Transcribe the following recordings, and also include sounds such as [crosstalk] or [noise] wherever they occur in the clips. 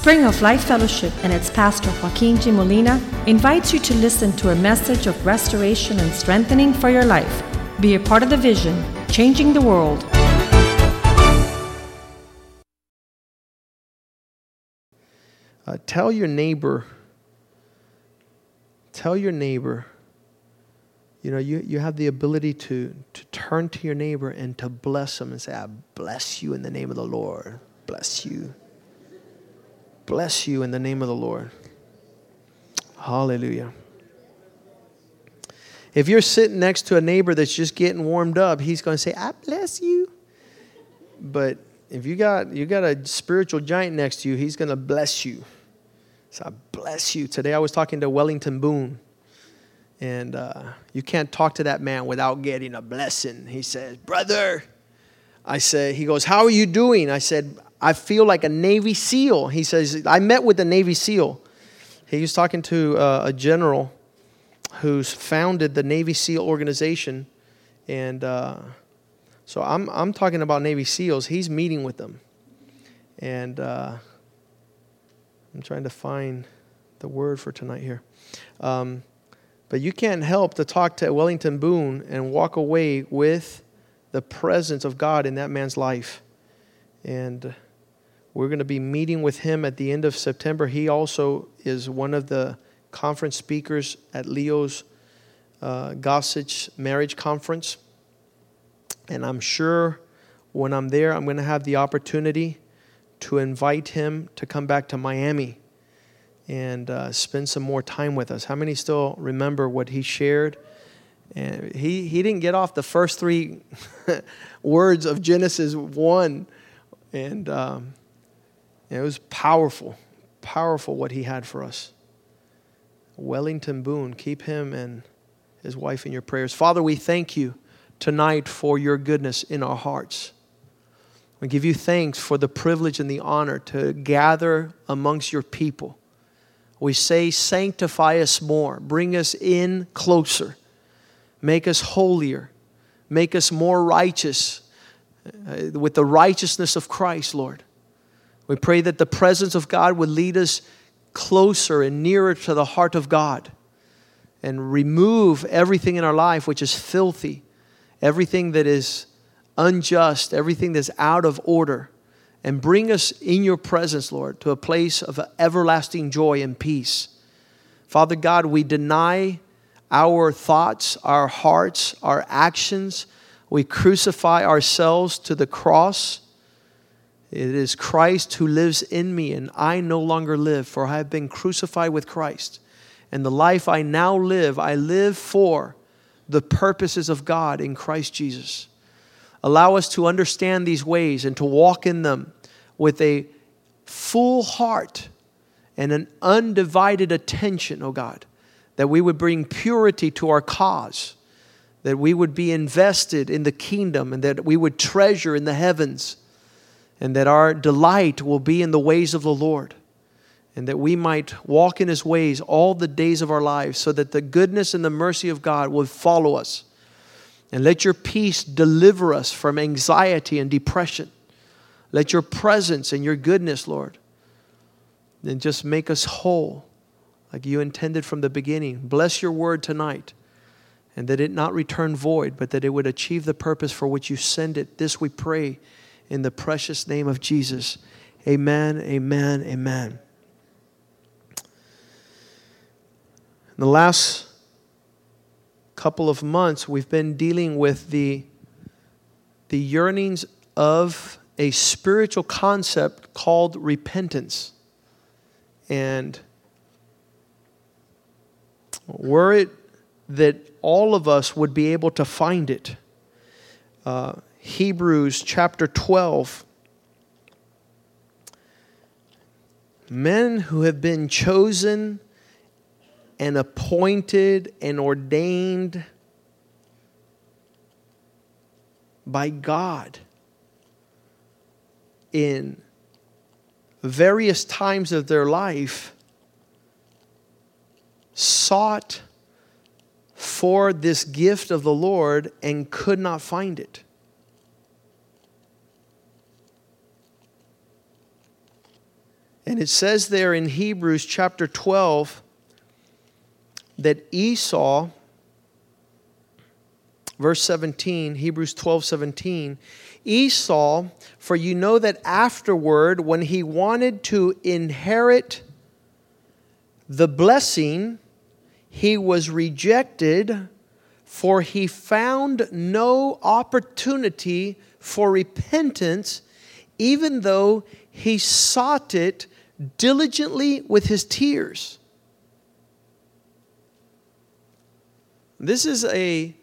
Spring of Life Fellowship and its pastor Joaquin G. Molina invites you to listen to a message of restoration and strengthening for your life. Be a part of the vision, changing the world. Uh, tell your neighbor, tell your neighbor, you know, you, you have the ability to, to turn to your neighbor and to bless them and say, I bless you in the name of the Lord. Bless you. Bless you in the name of the Lord. Hallelujah. If you're sitting next to a neighbor that's just getting warmed up, he's going to say, I bless you. But if you got you got a spiritual giant next to you, he's going to bless you. So I bless you. Today I was talking to Wellington Boone, and uh, you can't talk to that man without getting a blessing. He says, Brother, I said, he goes, How are you doing? I said, I feel like a Navy SEAL. He says, I met with a Navy SEAL. He was talking to uh, a general who's founded the Navy SEAL organization. And uh, so I'm, I'm talking about Navy SEALs. He's meeting with them. And uh, I'm trying to find the word for tonight here. Um, but you can't help to talk to Wellington Boone and walk away with the presence of God in that man's life. And we're going to be meeting with him at the end of September. He also is one of the conference speakers at Leo's uh, Gossage Marriage Conference. And I'm sure when I'm there, I'm going to have the opportunity to invite him to come back to Miami and uh, spend some more time with us. How many still remember what he shared? And he, he didn't get off the first three [laughs] words of Genesis 1. And um, it was powerful, powerful what he had for us. Wellington Boone, keep him and his wife in your prayers. Father, we thank you tonight for your goodness in our hearts. We give you thanks for the privilege and the honor to gather amongst your people. We say, sanctify us more, bring us in closer, make us holier, make us more righteous uh, with the righteousness of Christ, Lord. We pray that the presence of God would lead us closer and nearer to the heart of God and remove everything in our life which is filthy, everything that is unjust, everything that's out of order, and bring us in your presence, Lord, to a place of everlasting joy and peace. Father God, we deny our thoughts, our hearts, our actions. We crucify ourselves to the cross it is Christ who lives in me, and I no longer live, for I have been crucified with Christ. And the life I now live, I live for the purposes of God in Christ Jesus. Allow us to understand these ways and to walk in them with a full heart and an undivided attention, O oh God, that we would bring purity to our cause, that we would be invested in the kingdom, and that we would treasure in the heavens and that our delight will be in the ways of the Lord, and that we might walk in His ways all the days of our lives, so that the goodness and the mercy of God will follow us. And let your peace deliver us from anxiety and depression. Let your presence and your goodness, Lord, and just make us whole like you intended from the beginning. Bless your word tonight, and that it not return void, but that it would achieve the purpose for which you send it. This we pray in the precious name of Jesus. Amen, amen, amen. In the last couple of months, we've been dealing with the, the yearnings of a spiritual concept called repentance. And were it that all of us would be able to find it, uh, Hebrews chapter 12. Men who have been chosen and appointed and ordained by God in various times of their life sought for this gift of the Lord and could not find it. And it says there in Hebrews chapter 12 that Esau, verse 17, Hebrews 12 17, Esau, for you know that afterward, when he wanted to inherit the blessing, he was rejected, for he found no opportunity for repentance, even though he sought it diligently with his tears. This is a,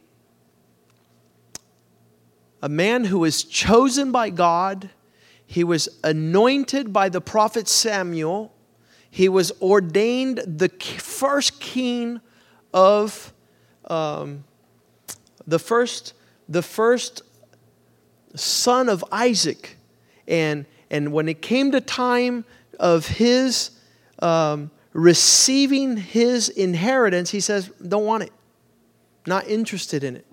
a man who was chosen by God. He was anointed by the prophet Samuel. He was ordained the first king of um, the first the first son of Isaac. And, and when it came to time of his um, receiving his inheritance, he says, Don't want it, not interested in it.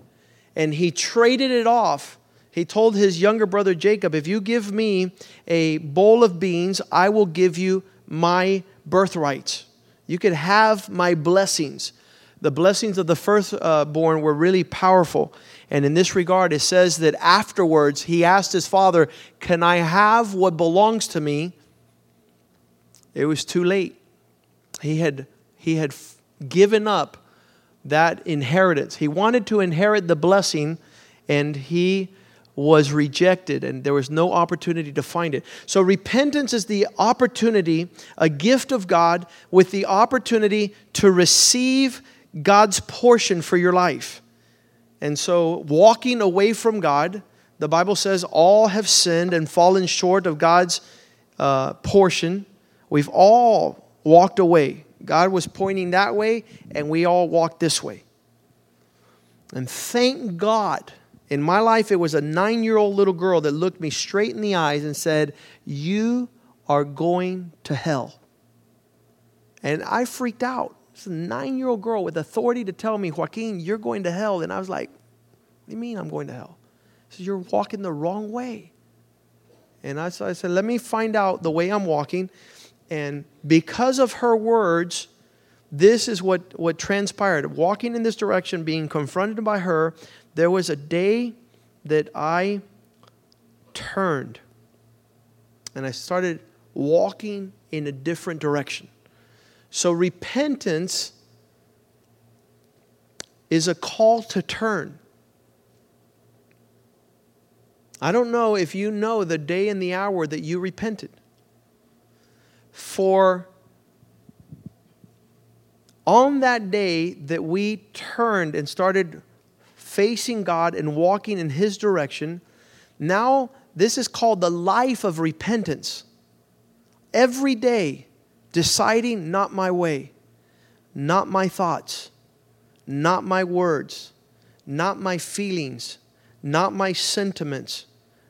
And he traded it off. He told his younger brother Jacob, If you give me a bowl of beans, I will give you my birthright. You could have my blessings. The blessings of the firstborn were really powerful. And in this regard, it says that afterwards he asked his father, Can I have what belongs to me? It was too late. He had, he had given up that inheritance. He wanted to inherit the blessing, and he was rejected, and there was no opportunity to find it. So, repentance is the opportunity, a gift of God, with the opportunity to receive God's portion for your life. And so, walking away from God, the Bible says all have sinned and fallen short of God's uh, portion. We've all walked away. God was pointing that way, and we all walked this way. And thank God, in my life, it was a nine year old little girl that looked me straight in the eyes and said, You are going to hell. And I freaked out. It's a nine year old girl with authority to tell me, Joaquin, you're going to hell. And I was like, What do you mean I'm going to hell? She said, You're walking the wrong way. And I said, Let me find out the way I'm walking. And because of her words, this is what, what transpired. Walking in this direction, being confronted by her, there was a day that I turned and I started walking in a different direction. So, repentance is a call to turn. I don't know if you know the day and the hour that you repented. For on that day that we turned and started facing God and walking in His direction, now this is called the life of repentance. Every day, deciding not my way, not my thoughts, not my words, not my feelings, not my sentiments,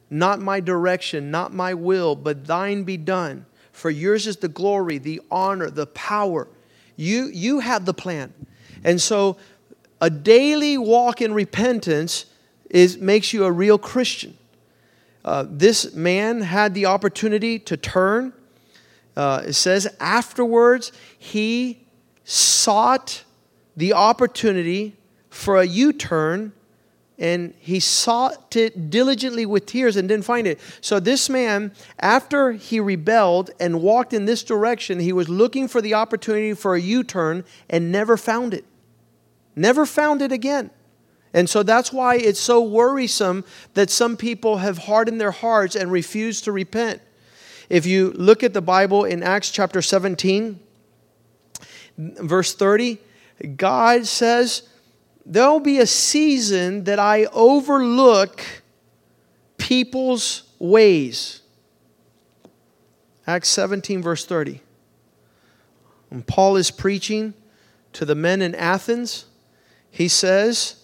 not my direction, not my will, but thine be done. For yours is the glory, the honor, the power. You, you have the plan. And so a daily walk in repentance is, makes you a real Christian. Uh, this man had the opportunity to turn uh, it says, afterwards, he sought the opportunity for a U turn and he sought it diligently with tears and didn't find it. So, this man, after he rebelled and walked in this direction, he was looking for the opportunity for a U turn and never found it. Never found it again. And so that's why it's so worrisome that some people have hardened their hearts and refuse to repent. If you look at the Bible in Acts chapter 17, verse 30, God says, There'll be a season that I overlook people's ways. Acts 17, verse 30. When Paul is preaching to the men in Athens, he says,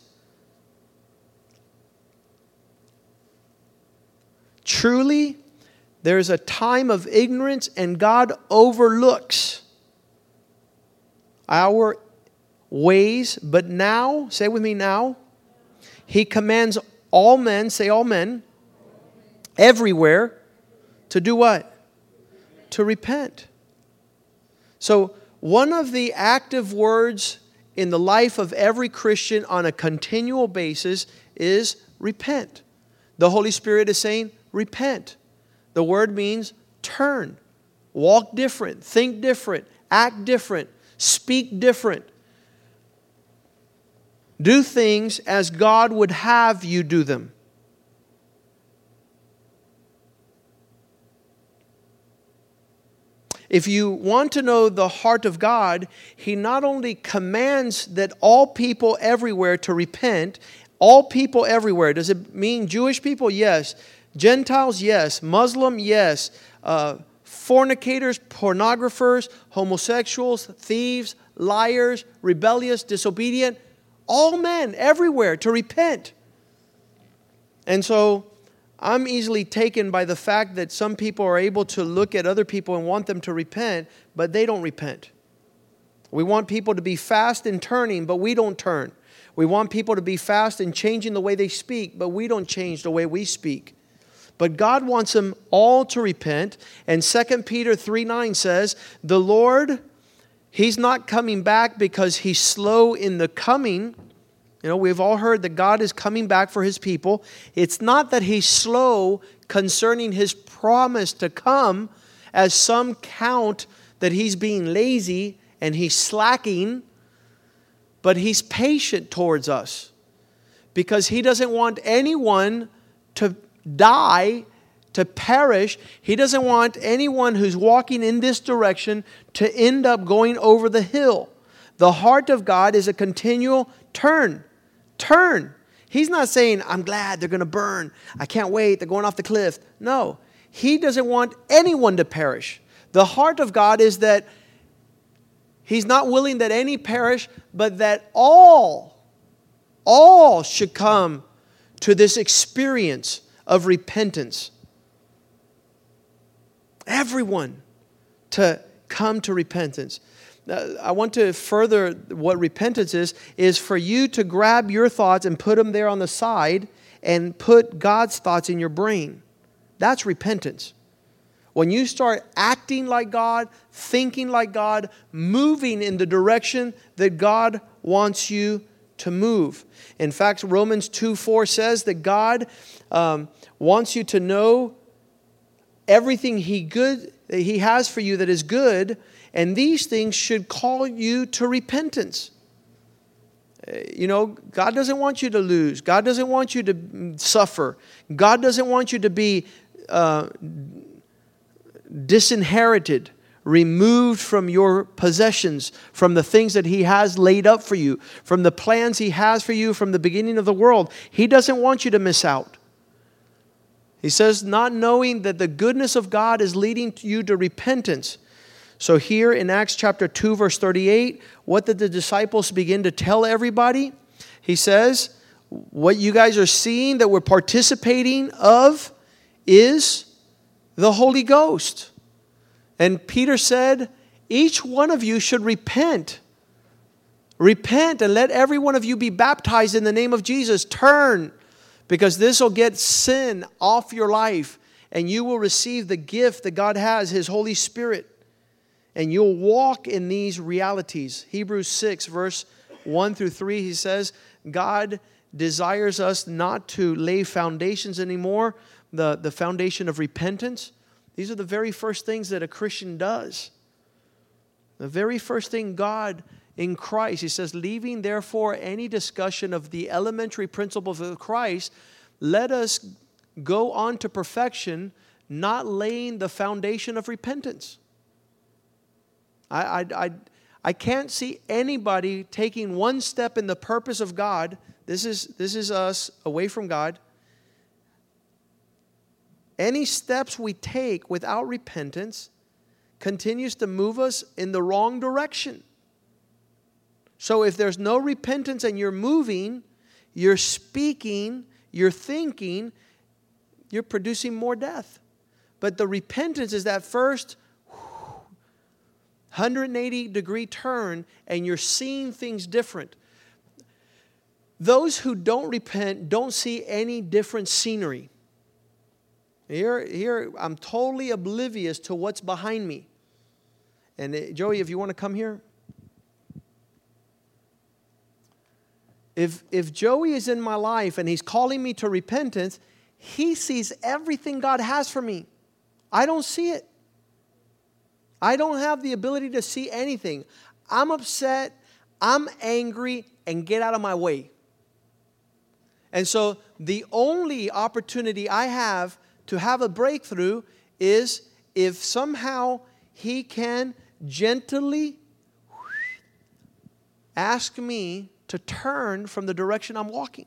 Truly, there's a time of ignorance, and God overlooks our ways. But now, say with me now, He commands all men, say all men, everywhere, to do what? To repent. So, one of the active words in the life of every Christian on a continual basis is repent. The Holy Spirit is saying, repent. The word means turn, walk different, think different, act different, speak different. Do things as God would have you do them. If you want to know the heart of God, He not only commands that all people everywhere to repent, all people everywhere. Does it mean Jewish people? Yes. Gentiles? Yes. Muslim? Yes. Uh, fornicators, pornographers, homosexuals, thieves, liars, rebellious, disobedient, all men everywhere to repent. And so I'm easily taken by the fact that some people are able to look at other people and want them to repent, but they don't repent. We want people to be fast in turning, but we don't turn. We want people to be fast in changing the way they speak, but we don't change the way we speak. But God wants them all to repent. And 2 Peter 3 9 says, The Lord, He's not coming back because He's slow in the coming you know, we've all heard that God is coming back for his people. It's not that he's slow concerning his promise to come, as some count that he's being lazy and he's slacking, but he's patient towards us because he doesn't want anyone to die, to perish. He doesn't want anyone who's walking in this direction to end up going over the hill. The heart of God is a continual turn Turn. He's not saying, I'm glad they're going to burn. I can't wait. They're going off the cliff. No. He doesn't want anyone to perish. The heart of God is that He's not willing that any perish, but that all, all should come to this experience of repentance. Everyone to come to repentance. I want to further what repentance is, is for you to grab your thoughts and put them there on the side and put God's thoughts in your brain. That's repentance. When you start acting like God, thinking like God, moving in the direction that God wants you to move. In fact, Romans 2 4 says that God um, wants you to know everything he, good, he has for you that is good and these things should call you to repentance. You know, God doesn't want you to lose. God doesn't want you to suffer. God doesn't want you to be uh, disinherited, removed from your possessions, from the things that He has laid up for you, from the plans He has for you from the beginning of the world. He doesn't want you to miss out. He says, not knowing that the goodness of God is leading you to repentance. So, here in Acts chapter 2, verse 38, what did the disciples begin to tell everybody? He says, What you guys are seeing that we're participating of is the Holy Ghost. And Peter said, Each one of you should repent. Repent and let every one of you be baptized in the name of Jesus. Turn, because this will get sin off your life, and you will receive the gift that God has, His Holy Spirit and you'll walk in these realities. Hebrews 6, verse 1 through 3, he says, God desires us not to lay foundations anymore, the, the foundation of repentance. These are the very first things that a Christian does. The very first thing God in Christ, he says, leaving therefore any discussion of the elementary principles of Christ, let us go on to perfection, not laying the foundation of repentance. I, I, I, I can't see anybody taking one step in the purpose of God. This is, this is us away from God. Any steps we take without repentance continues to move us in the wrong direction. So if there's no repentance and you're moving, you're speaking, you're thinking, you're producing more death. But the repentance is that first 180 degree turn and you're seeing things different. Those who don't repent don't see any different scenery. Here, here I'm totally oblivious to what's behind me. And uh, Joey, if you want to come here. If, if Joey is in my life and he's calling me to repentance, he sees everything God has for me. I don't see it. I don't have the ability to see anything. I'm upset, I'm angry, and get out of my way. And so the only opportunity I have to have a breakthrough is if somehow he can gently ask me to turn from the direction I'm walking.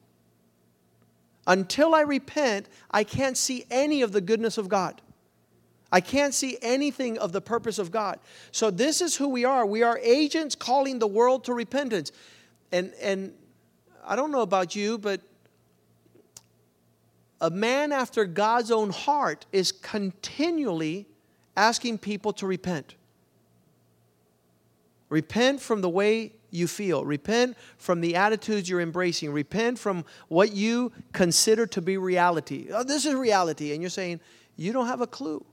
Until I repent, I can't see any of the goodness of God. I can't see anything of the purpose of God. So this is who we are. We are agents calling the world to repentance. And and I don't know about you, but a man after God's own heart is continually asking people to repent. Repent from the way you feel. Repent from the attitudes you're embracing. Repent from what you consider to be reality. Oh, this is reality. And you're saying, you don't have a clue.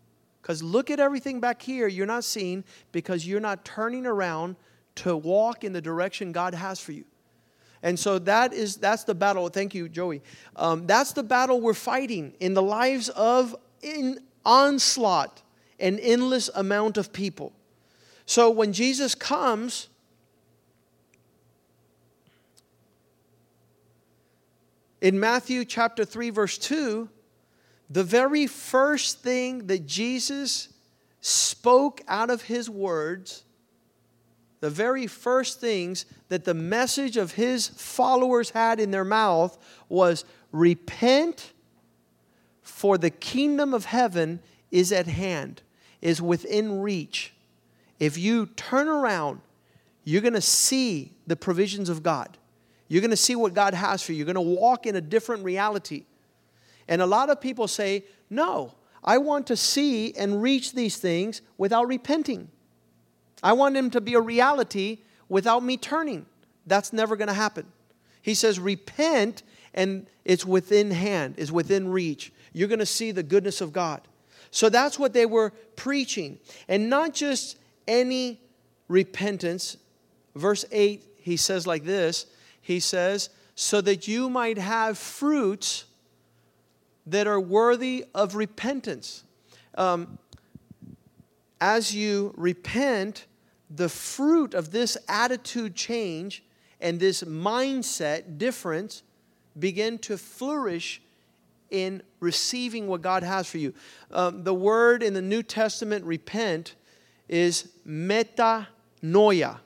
Because look at everything back here you're not seeing because you're not turning around to walk in the direction God has for you. And so that is that's the battle. Thank you, Joey. Um, that's the battle we're fighting in the lives of in onslaught, an endless amount of people. So when Jesus comes, in Matthew chapter 3, verse 2, the very first thing that Jesus spoke out of his words, the very first things that the message of his followers had in their mouth was repent, for the kingdom of heaven is at hand, is within reach. If you turn around, you're going to see the provisions of God. You're going to see what God has for you. You're going to walk in a different reality. And a lot of people say, no, I want to see and reach these things without repenting. I want them to be a reality without me turning. That's never going to happen. He says, repent, and it's within hand, is within reach. You're going to see the goodness of God. So that's what they were preaching. And not just any repentance. Verse 8, he says like this He says, so that you might have fruits that are worthy of repentance. Um, as you repent, the fruit of this attitude change and this mindset difference begin to flourish in receiving what God has for you. Um, the word in the New Testament, repent, is metanoia.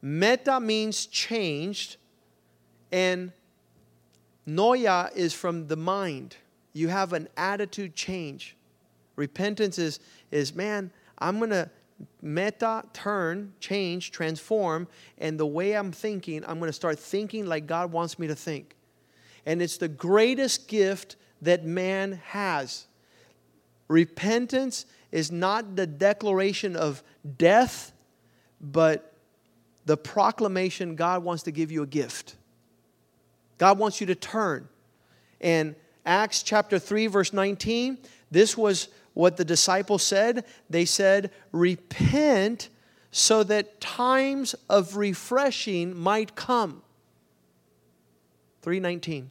Meta means changed, and Noia is from the mind. You have an attitude change. Repentance is, is man, I'm going to meta, turn, change, transform, and the way I'm thinking, I'm going to start thinking like God wants me to think. And it's the greatest gift that man has. Repentance is not the declaration of death, but the proclamation God wants to give you a gift. God wants you to turn. And Acts chapter 3, verse 19, this was what the disciples said. They said, Repent so that times of refreshing might come. 319.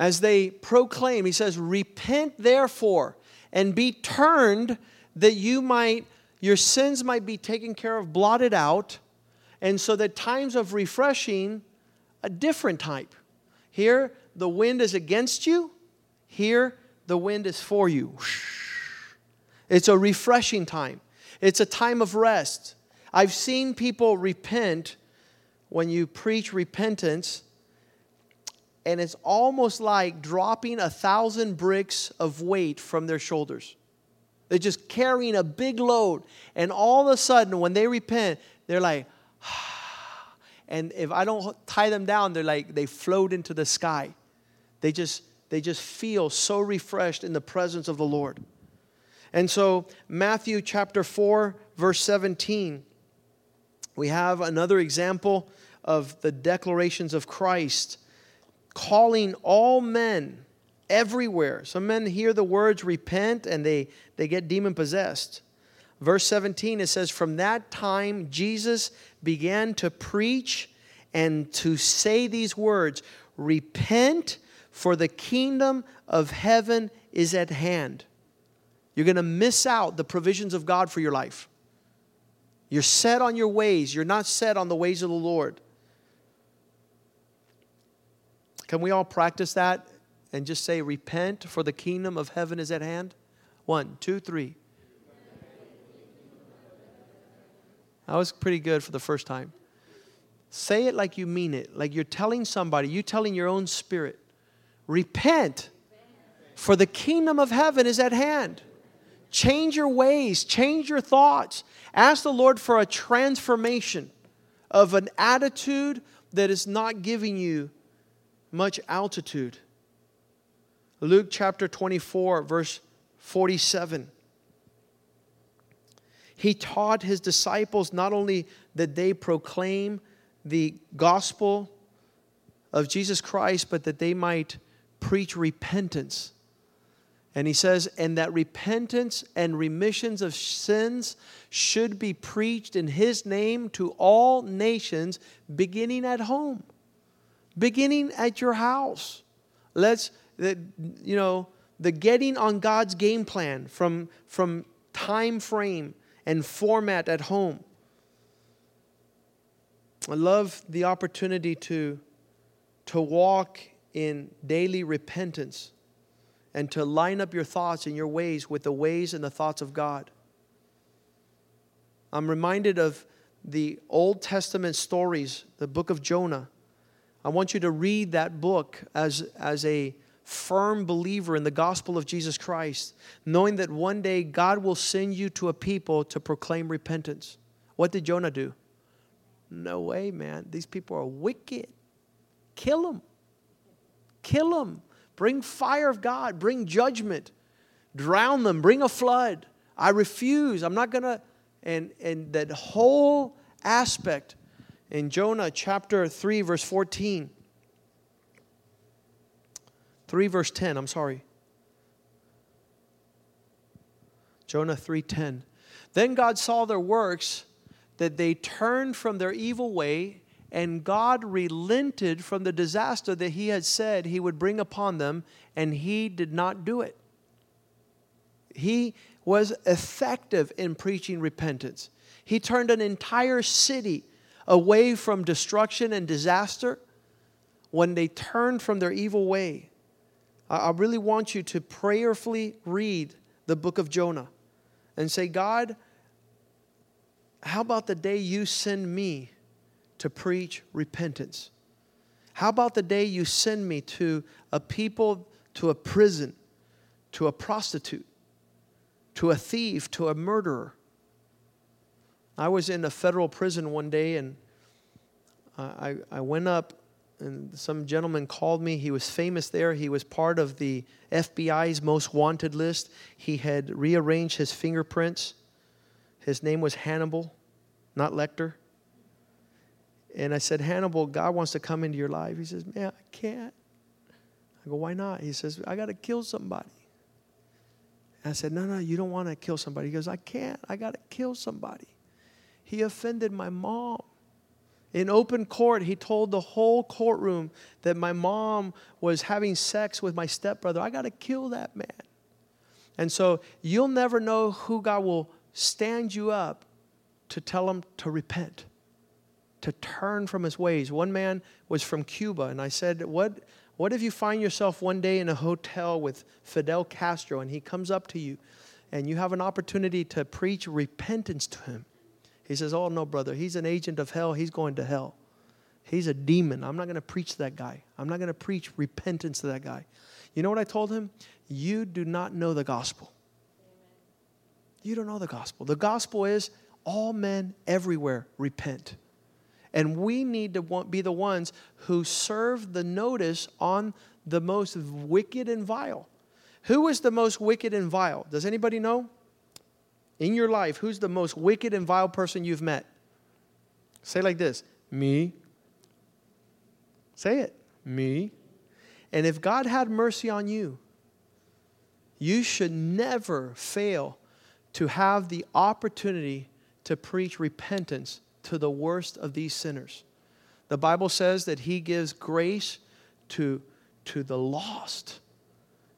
As they proclaim, he says, Repent therefore and be turned that you might, your sins might be taken care of, blotted out and so that times of refreshing, a different type. Here, the wind is against you. Here, the wind is for you. It's a refreshing time. It's a time of rest. I've seen people repent when you preach repentance, and it's almost like dropping a thousand bricks of weight from their shoulders. They're just carrying a big load, and all of a sudden, when they repent, they're like, [sighs] and if I don't tie them down, they're like they float into the sky. They just they just feel so refreshed in the presence of the Lord. And so Matthew chapter 4 verse 17 we have another example of the declarations of Christ calling all men everywhere. Some men hear the words repent and they, they get demon possessed. Verse 17, it says, From that time Jesus began to preach and to say these words Repent, for the kingdom of heaven is at hand. You're going to miss out the provisions of God for your life. You're set on your ways, you're not set on the ways of the Lord. Can we all practice that and just say, Repent, for the kingdom of heaven is at hand? One, two, three. That was pretty good for the first time. Say it like you mean it, like you're telling somebody, you're telling your own spirit. Repent, for the kingdom of heaven is at hand. Change your ways, change your thoughts. Ask the Lord for a transformation of an attitude that is not giving you much altitude. Luke chapter 24, verse 47. He taught his disciples not only that they proclaim the gospel of Jesus Christ, but that they might preach repentance. And he says, and that repentance and remissions of sins should be preached in his name to all nations, beginning at home, beginning at your house. Let's, you know, the getting on God's game plan from, from time frame and format at home. I love the opportunity to, to walk in daily repentance and to line up your thoughts and your ways with the ways and the thoughts of God. I'm reminded of the Old Testament stories, the book of Jonah. I want you to read that book as, as a firm believer in the gospel of Jesus Christ, knowing that one day God will send you to a people to proclaim repentance. What did Jonah do? No way, man. These people are wicked. Kill them. Kill them. Bring fire of God. Bring judgment. Drown them. Bring a flood. I refuse. I'm not going to. And, and that whole aspect in Jonah chapter 3, verse 14. 3 verse 10, I'm sorry. Jonah 3:10. Then God saw their works that they turned from their evil way, and God relented from the disaster that He had said He would bring upon them, and He did not do it. He was effective in preaching repentance. He turned an entire city away from destruction and disaster when they turned from their evil way. I really want you to prayerfully read the book of Jonah and say, God, how about the day you send me to preach repentance? How about the day you send me to a people, to a prison, to a prostitute, to a thief, to a murderer? I was in a federal prison one day and uh, I, I went up and some gentleman called me. He was famous there. He was part of the FBI's most wanted list. He had rearranged his fingerprints his name was Hannibal, not Lecter. And I said, Hannibal, God wants to come into your life. He says, Man, I can't. I go, Why not? He says, I got to kill somebody. And I said, No, no, you don't want to kill somebody. He goes, I can't. I got to kill somebody. He offended my mom. In open court, he told the whole courtroom that my mom was having sex with my stepbrother. I got to kill that man. And so you'll never know who God will stand you up to tell him to repent, to turn from his ways. One man was from Cuba, and I said, What, what if you find yourself one day in a hotel with Fidel Castro and he comes up to you and you have an opportunity to preach repentance to him? He says, Oh, no, brother, he's an agent of hell, he's going to hell. He's a demon. I'm not going to preach to that guy. I'm not going to preach repentance to that guy. You know what I told him? You do not know the gospel. You don't know the gospel. The gospel is all men everywhere repent. And we need to be the ones who serve the notice on the most wicked and vile. Who is the most wicked and vile? Does anybody know? In your life, who's the most wicked and vile person you've met? Say like this Me. Say it. Me. And if God had mercy on you, you should never fail to have the opportunity to preach repentance to the worst of these sinners. The Bible says that He gives grace to, to the lost.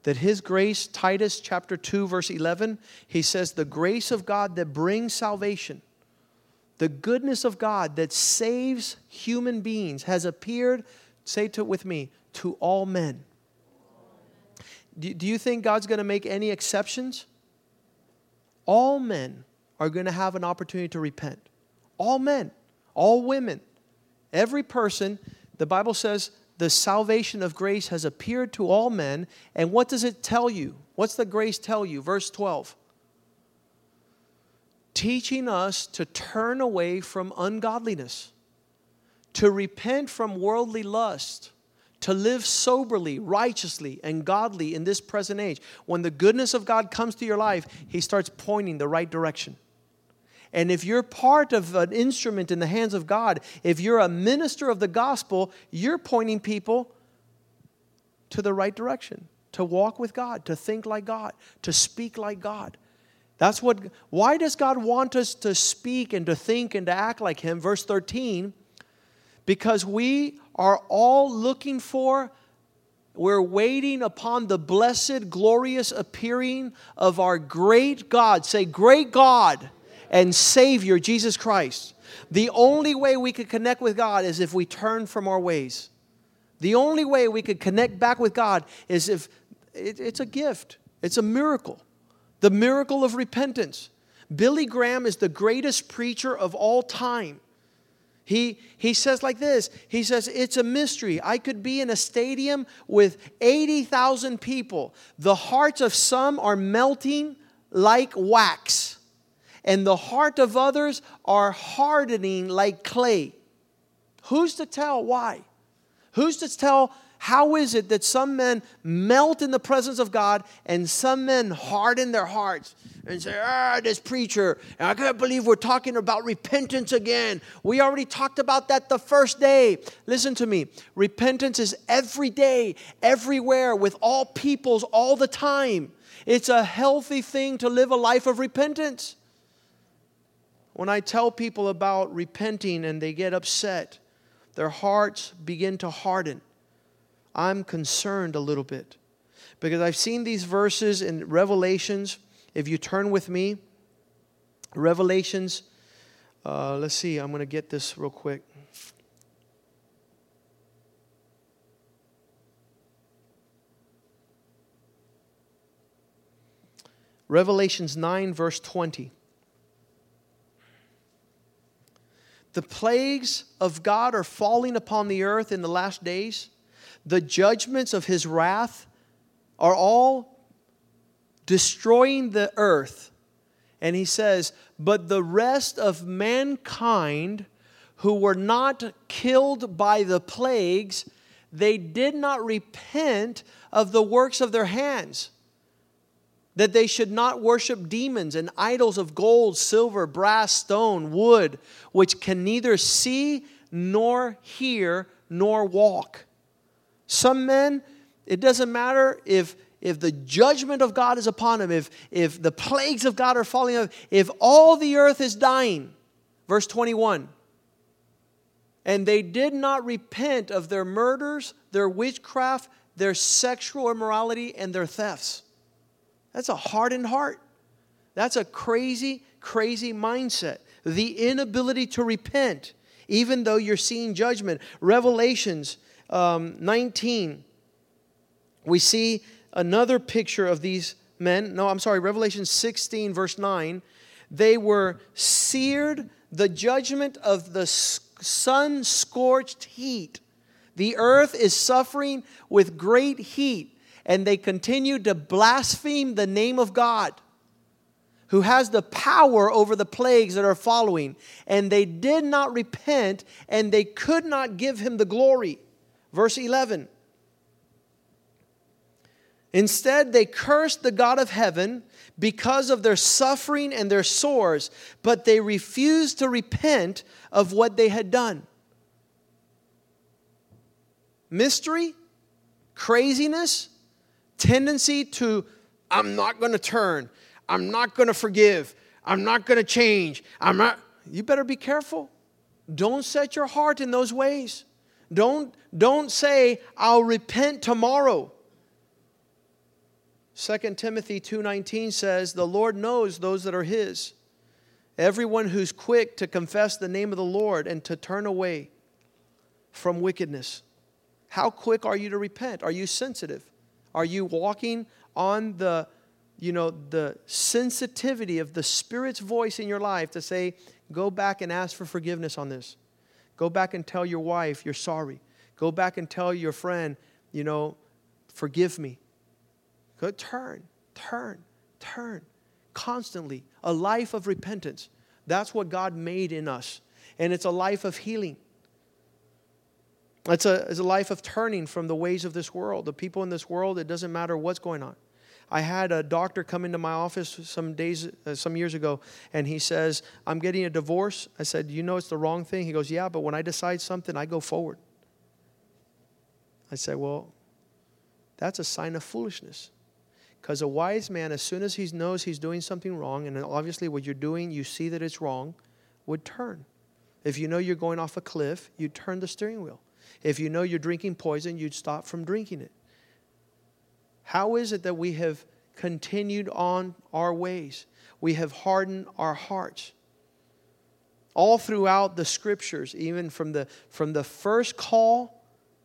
That His grace, Titus chapter 2, verse 11, He says, the grace of God that brings salvation, the goodness of God that saves human beings has appeared, say to it with me, to all men. Do, do you think God's going to make any exceptions? All men are going to have an opportunity to repent. All men, all women, every person. The Bible says the salvation of grace has appeared to all men. And what does it tell you? What's the grace tell you? Verse 12 teaching us to turn away from ungodliness, to repent from worldly lust, to live soberly, righteously, and godly in this present age. When the goodness of God comes to your life, He starts pointing the right direction. And if you're part of an instrument in the hands of God, if you're a minister of the gospel, you're pointing people to the right direction, to walk with God, to think like God, to speak like God. That's what, why does God want us to speak and to think and to act like Him? Verse 13, because we are all looking for, we're waiting upon the blessed, glorious appearing of our great God. Say, great God and Savior, Jesus Christ. The only way we could connect with God is if we turn from our ways. The only way we could connect back with God is if it, it's a gift, it's a miracle the miracle of repentance. Billy Graham is the greatest preacher of all time. He, he says like this He says, It's a mystery. I could be in a stadium with 80,000 people. The hearts of some are melting like wax, and the heart of others are hardening like clay. Who's to tell why? Who's to tell how is it that some men melt in the presence of God and some men harden their hearts and say, ah, this preacher, I can't believe we're talking about repentance again. We already talked about that the first day. Listen to me. Repentance is every day, everywhere, with all peoples, all the time. It's a healthy thing to live a life of repentance. When I tell people about repenting and they get upset, their hearts begin to harden. I'm concerned a little bit because I've seen these verses in Revelations. If you turn with me, Revelations, uh, let's see, I'm going to get this real quick. Revelations 9, verse 20. The plagues of God are falling upon the earth in the last days the judgments of his wrath are all destroying the earth. And he says, But the rest of mankind who were not killed by the plagues, they did not repent of the works of their hands. That they should not worship demons and idols of gold, silver, brass, stone, wood, which can neither see nor hear nor walk. Some men, it doesn't matter if if the judgment of God is upon them, if, if the plagues of God are falling on if all the earth is dying, verse 21, and they did not repent of their murders, their witchcraft, their sexual immorality, and their thefts. That's a hardened heart. That's a crazy, crazy mindset. The inability to repent, even though you're seeing judgment. Revelations um, 19, we see another picture of these men. No, I'm sorry, Revelation 16, verse 9. They were seared, the judgment of the sun scorched heat. The earth is suffering with great heat, and they continued to blaspheme the name of God who has the power over the plagues that are following. And they did not repent, and they could not give him the glory. Verse 11. Instead, they cursed the God of heaven because of their suffering and their sores, but they refused to repent of what they had done. Mystery? craziness, tendency to, I'm not going to turn, I'm not going to forgive, I'm not going to change, I'm not, you better be careful. Don't set your heart in those ways. Don't, don't say, I'll repent tomorrow. 2 Timothy 2:19 says, "The Lord knows those that are his. Everyone who's quick to confess the name of the Lord and to turn away from wickedness." How quick are you to repent? Are you sensitive? Are you walking on the you know the sensitivity of the spirit's voice in your life to say go back and ask for forgiveness on this. Go back and tell your wife you're sorry. Go back and tell your friend, you know, forgive me. Go turn, turn, turn constantly. A life of repentance. That's what God made in us. And it's a life of healing. It's a, it's a life of turning from the ways of this world. The people in this world, it doesn't matter what's going on. I had a doctor come into my office some days, uh, some years ago, and he says, I'm getting a divorce. I said, You know it's the wrong thing? He goes, Yeah, but when I decide something, I go forward. I said, Well, that's a sign of foolishness. Because a wise man, as soon as he knows he's doing something wrong, and obviously what you're doing, you see that it's wrong, would turn. If you know you're going off a cliff, you'd turn the steering wheel. If you know you're drinking poison, you'd stop from drinking it. How is it that we have continued on our ways? We have hardened our hearts. All throughout the scriptures, even from the, from the first call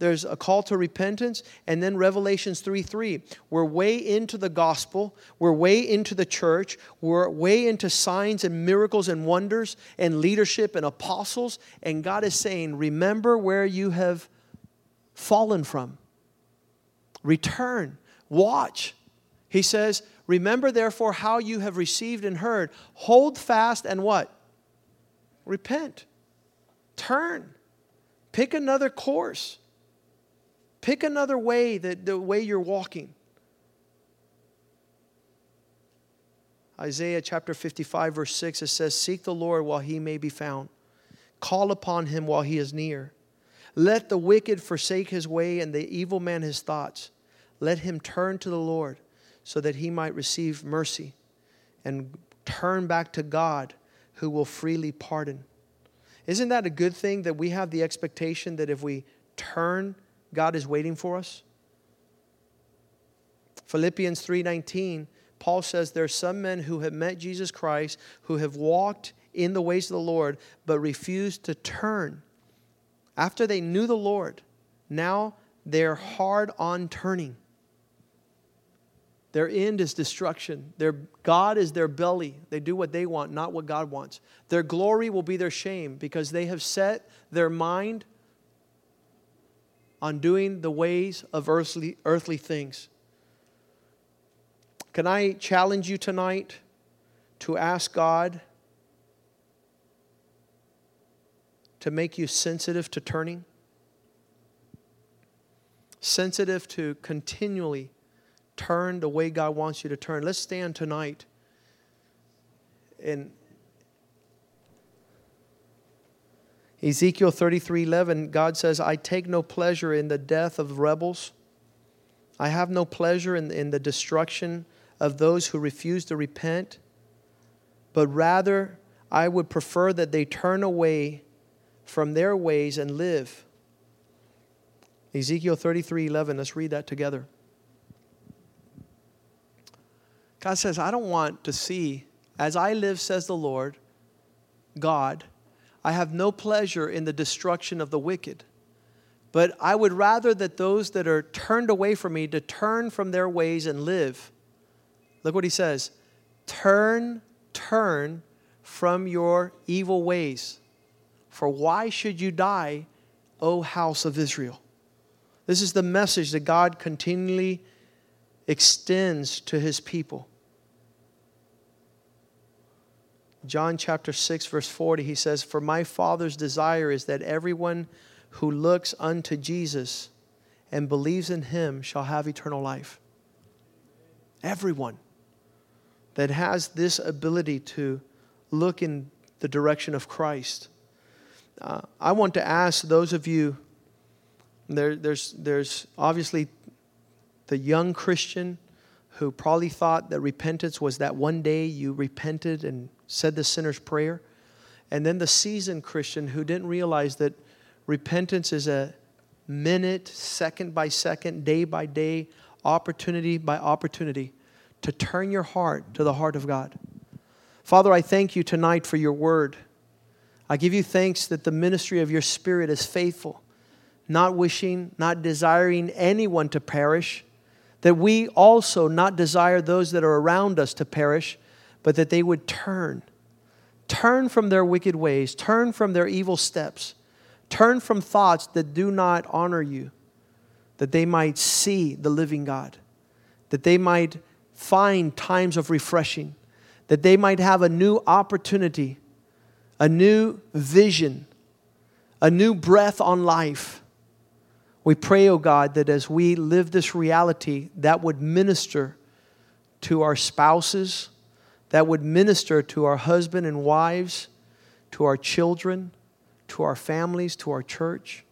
there's a call to repentance, and then Revelations 3 3. We're way into the gospel, we're way into the church, we're way into signs and miracles and wonders and leadership and apostles, and God is saying, Remember where you have fallen from. Return, watch. He says, Remember therefore how you have received and heard. Hold fast and what? Repent. Turn. Pick another course. Pick another way, that the way you're walking. Isaiah chapter 55, verse 6, it says, Seek the Lord while he may be found, call upon him while he is near. Let the wicked forsake his way and the evil man his thoughts. Let him turn to the Lord so that he might receive mercy and turn back to God who will freely pardon. Isn't that a good thing that we have the expectation that if we turn God is waiting for us? Philippians 3:19 Paul says there are some men who have met Jesus Christ who have walked in the ways of the Lord but refused to turn. After they knew the Lord, now they're hard on turning. Their end is destruction. Their God is their belly. They do what they want, not what God wants. Their glory will be their shame because they have set their mind on doing the ways of earthly, earthly things. Can I challenge you tonight to ask God to make you sensitive to turning? Sensitive to continually turn the way God wants you to turn. Let's stand tonight and Ezekiel 33 11, God says, I take no pleasure in the death of rebels. I have no pleasure in, in the destruction of those who refuse to repent, but rather I would prefer that they turn away from their ways and live. Ezekiel 33 11, let's read that together. God says, I don't want to see, as I live, says the Lord, God, I have no pleasure in the destruction of the wicked. But I would rather that those that are turned away from me to turn from their ways and live. Look what he says turn, turn from your evil ways. For why should you die, O house of Israel? This is the message that God continually extends to his people. John chapter 6, verse 40, he says, For my Father's desire is that everyone who looks unto Jesus and believes in him shall have eternal life. Everyone that has this ability to look in the direction of Christ. Uh, I want to ask those of you, there, there's, there's obviously the young Christian who probably thought that repentance was that one day you repented and said the sinner's prayer. And then the seasoned Christian who didn't realize that repentance is a minute, second by second, day by day, opportunity by opportunity to turn your heart to the heart of God. Father, I thank you tonight for your word. I give you thanks that the ministry of your Spirit is faithful, not wishing, not desiring anyone to perish, that we also not desire those that are around us to perish, but that they would turn. Turn from their wicked ways, turn from their evil steps, turn from thoughts that do not honor you, that they might see the living God, that they might find times of refreshing, that they might have a new opportunity a new vision, a new breath on life. We pray, oh God, that as we live this reality, that would minister to our spouses, that would minister to our husband and wives, to our children, to our families, to our church,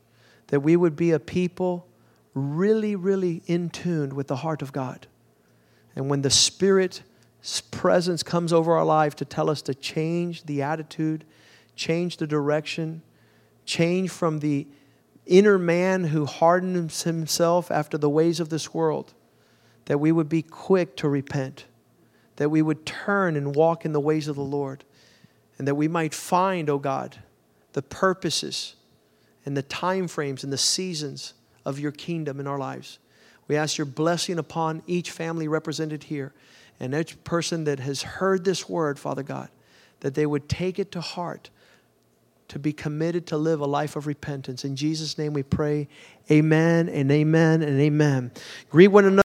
that we would be a people really, really in tune with the heart of God. And when the Spirit's presence comes over our life to tell us to change the attitude change the direction, change from the inner man who hardens himself after the ways of this world, that we would be quick to repent, that we would turn and walk in the ways of the Lord, and that we might find, O oh God, the purposes and the time frames and the seasons of your kingdom in our lives. We ask your blessing upon each family represented here and each person that has heard this word, Father God, that they would take it to heart to be committed to live a life of repentance. In Jesus' name we pray, amen and amen and amen. Greet one another.